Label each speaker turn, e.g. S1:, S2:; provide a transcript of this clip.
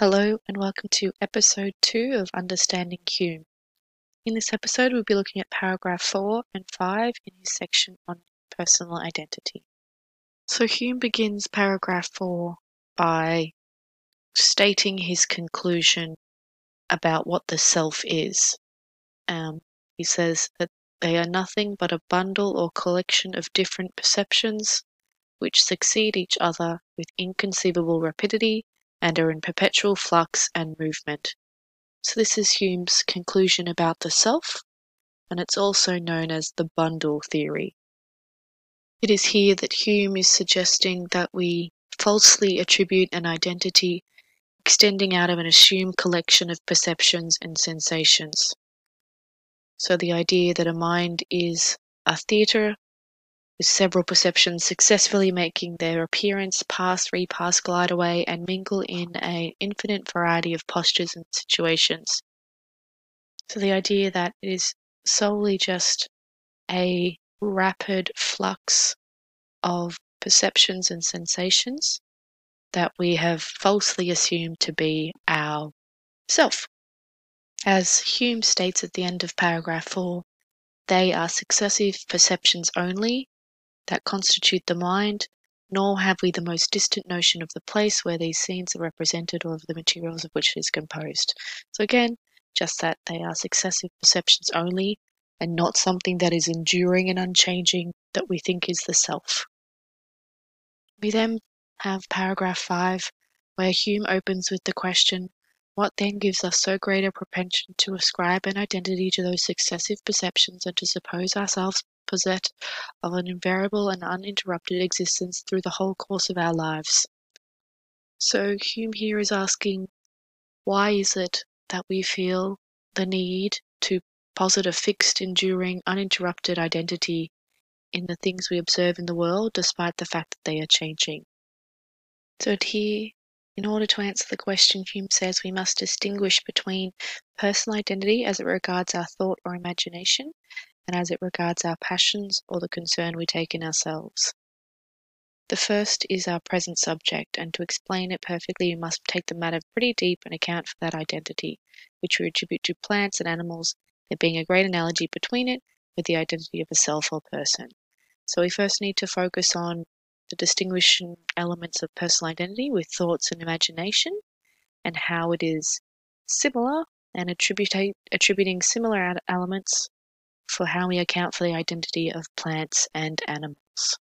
S1: Hello, and welcome to episode 2 of Understanding Hume. In this episode, we'll be looking at paragraph 4 and 5 in his section on personal identity. So, Hume begins paragraph 4 by stating his conclusion about what the self is. Um, he says that they are nothing but a bundle or collection of different perceptions which succeed each other with inconceivable rapidity and are in perpetual flux and movement. So, this is Hume's conclusion about the self, and it's also known as the bundle theory. It is here that Hume is suggesting that we falsely attribute an identity extending out of an assumed collection of perceptions and sensations. So, the idea that a mind is a theatre with several perceptions successfully making their appearance pass, repass, glide away, and mingle in an infinite variety of postures and situations. So the idea that it is solely just a rapid flux of perceptions and sensations that we have falsely assumed to be our self. As Hume states at the end of paragraph 4, they are successive perceptions only that constitute the mind, nor have we the most distant notion of the place where these scenes are represented or of the materials of which it is composed. So again, just that they are successive perceptions only, and not something that is enduring and unchanging that we think is the self. We then have paragraph 5, where Hume opens with the question what then gives us so great a propension to ascribe an identity to those successive perceptions and to suppose ourselves possessed of an invariable and uninterrupted existence through the whole course of our lives. So Hume here is asking, why is it that we feel the need to posit a fixed, enduring, uninterrupted identity in the things we observe in the world, despite the fact that they are changing? So here, in order to answer the question, Hume says we must distinguish between personal identity as it regards our thought or imagination and as it regards our passions or the concern we take in ourselves. The first is our present subject, and to explain it perfectly, we must take the matter pretty deep and account for that identity, which we attribute to plants and animals, there being a great analogy between it with the identity of a self or person. So we first need to focus on the distinguishing elements of personal identity with thoughts and imagination, and how it is similar and attributing similar elements for how we account for the identity of plants and animals.